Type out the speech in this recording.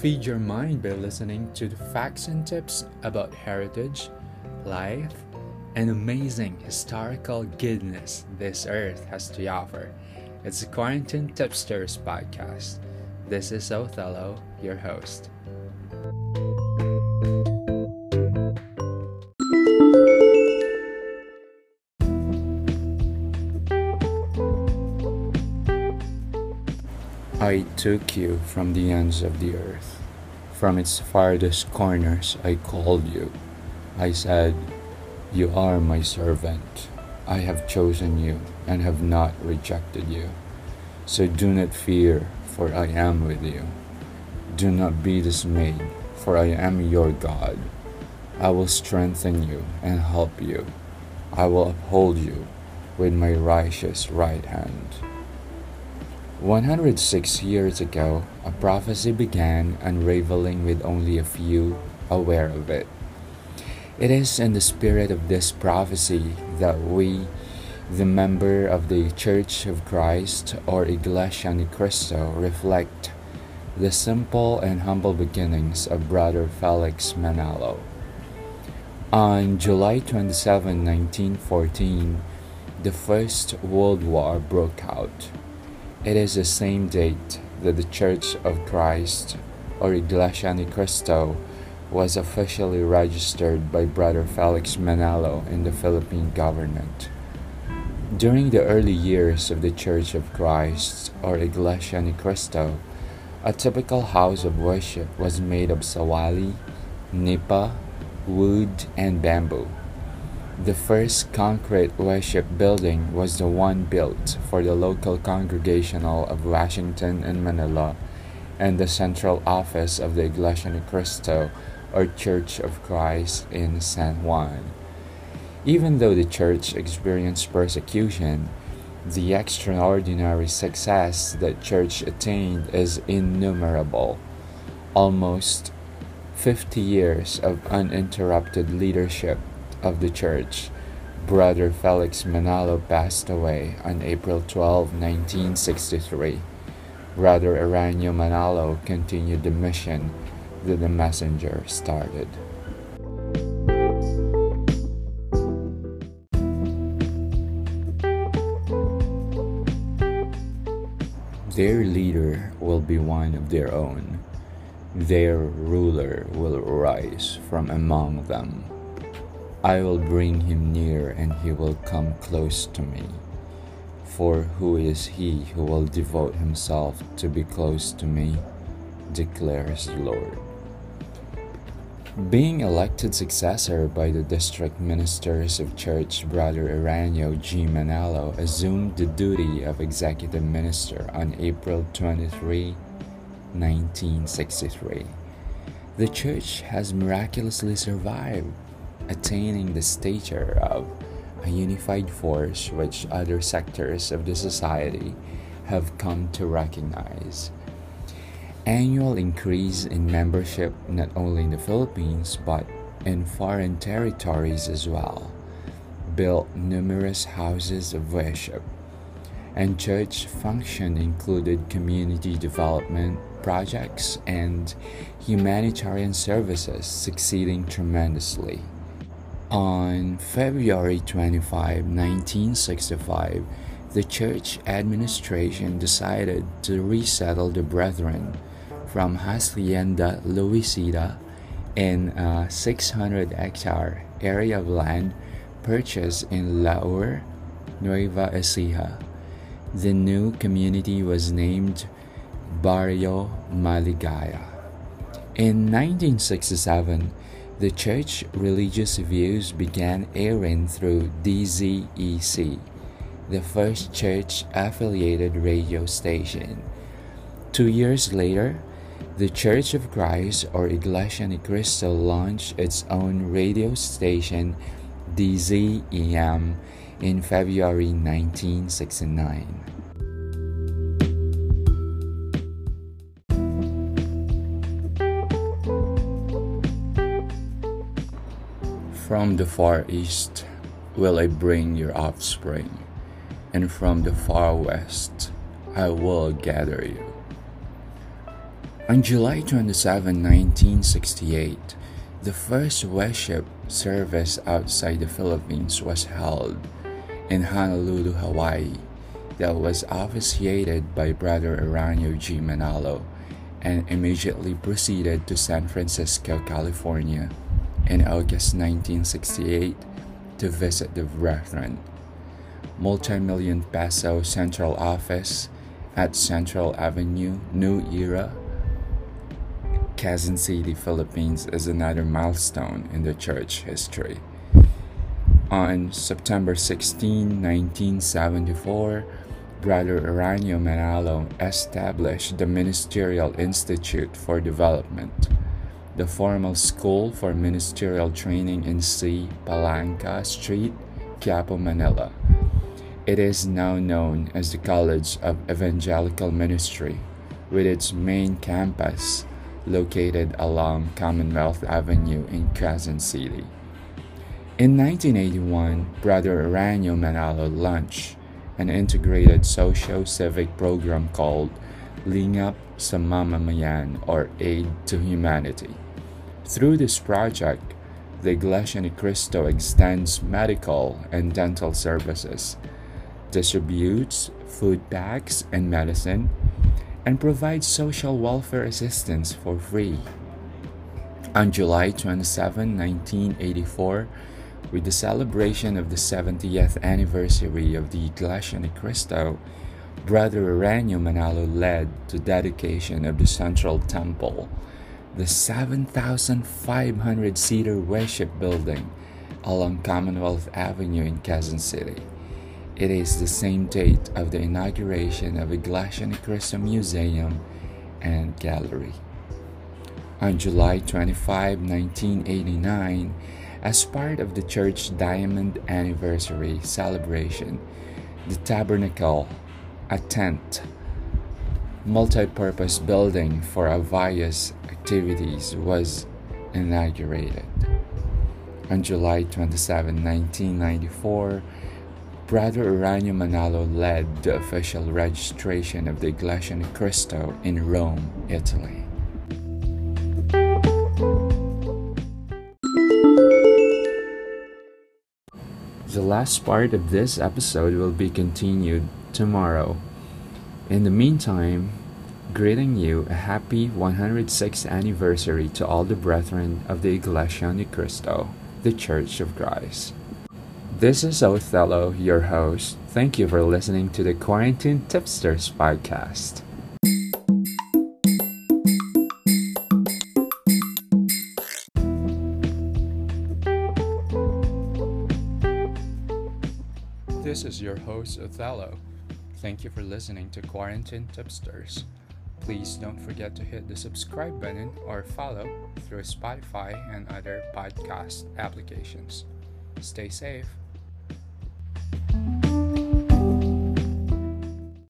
Feed your mind by listening to the facts and tips about heritage, life, and amazing historical goodness this earth has to offer. It's the Quarantine Tipsters podcast. This is Othello, your host. I took you from the ends of the earth. From its farthest corners I called you. I said, You are my servant. I have chosen you and have not rejected you. So do not fear, for I am with you. Do not be dismayed, for I am your God. I will strengthen you and help you. I will uphold you with my righteous right hand. 106 years ago, a prophecy began unraveling with only a few aware of it. It is in the spirit of this prophecy that we, the member of the Church of Christ or Iglesia Ni Cristo, reflect the simple and humble beginnings of Brother Felix Manalo. On July 27, 1914, the First World War broke out. It is the same date that the Church of Christ, or Iglesia Ni Cristo, was officially registered by Brother Felix Manalo in the Philippine government. During the early years of the Church of Christ, or Iglesia Ni Cristo, a typical house of worship was made of sawali, nipa, wood, and bamboo. The first concrete worship building was the one built for the local congregational of Washington and Manila and the central office of the Iglesia Ni Cristo or Church of Christ in San Juan. Even though the church experienced persecution, the extraordinary success that church attained is innumerable. Almost 50 years of uninterrupted leadership of the church, Brother Felix Manalo passed away on April 12, 1963. Brother Eraño Manalo continued the mission that the messenger started. Their leader will be one of their own. Their ruler will rise from among them. I will bring him near, and he will come close to me. For who is he who will devote himself to be close to me? declares the Lord. Being elected successor by the district ministers of church, Brother Eraño G. Manalo assumed the duty of executive minister on April 23, 1963. The church has miraculously survived attaining the stature of a unified force which other sectors of the society have come to recognize. Annual increase in membership not only in the Philippines but in foreign territories as well. Built numerous houses of worship. And church function included community development projects and humanitarian services succeeding tremendously. On February 25, 1965, the church administration decided to resettle the brethren from Hacienda Luisita in a 600 hectare area of land purchased in Laur, Nueva Ecija. The new community was named Barrio Maligaya. In 1967, the church religious views began airing through DZEC, the first church affiliated radio station. Two years later, the Church of Christ or Iglesia Ni Cristo launched its own radio station, DZEM, in February 1969. From the far east will I bring your offspring, and from the far west I will gather you. On July 27, 1968, the first worship service outside the Philippines was held in Honolulu, Hawaii, that was officiated by Brother Eraño G. Manalo and immediately proceeded to San Francisco, California in August 1968 to visit the Brethren. Multi-million peso central office at Central Avenue, New Era, Quezon City, Philippines is another milestone in the church history. On September 16, 1974, Brother Eraño Manalo established the Ministerial Institute for Development, the formal school for ministerial training in C. Palanca Street, Quiapo, Manila. It is now known as the College of Evangelical Ministry, with its main campus located along Commonwealth Avenue in Quezon City. In 1981, Brother Eraño Manalo launched an integrated socio-civic program called Lingap sa Mamamayan or Aid to Humanity. Through this project, the Iglesia ni Cristo extends medical and dental services, distributes food bags and medicine, and provides social welfare assistance for free. On July 27, 1984, with the celebration of the 70th anniversary of the Iglesia ni Cristo, Brother Eraño Manalo led to dedication of the Central Temple, the 7,500 seater worship building along Commonwealth Avenue in Quezon City. It is the same date of the inauguration of ni Cristo Museum and Gallery. On July 25, 1989, as part of the church diamond anniversary celebration, the tabernacle, a tent, multi-purpose building for various activities was inaugurated. On July 27, 1994, Brother Eraño Manalo led the official registration of the Iglesia ni Cristo in Rome, Italy. The last part of this episode will be continued tomorrow. In the meantime, greeting you a happy 106th anniversary to all the brethren of the Iglesia ni Cristo, the Church of Christ. This is Othello, your host. Thank you for listening to the Quarantine Tipsters podcast. This is your host, Othello. Thank you for listening to Quarantine Tipsters. Please don't forget to hit the subscribe button or follow through Spotify and other podcast applications. Stay safe.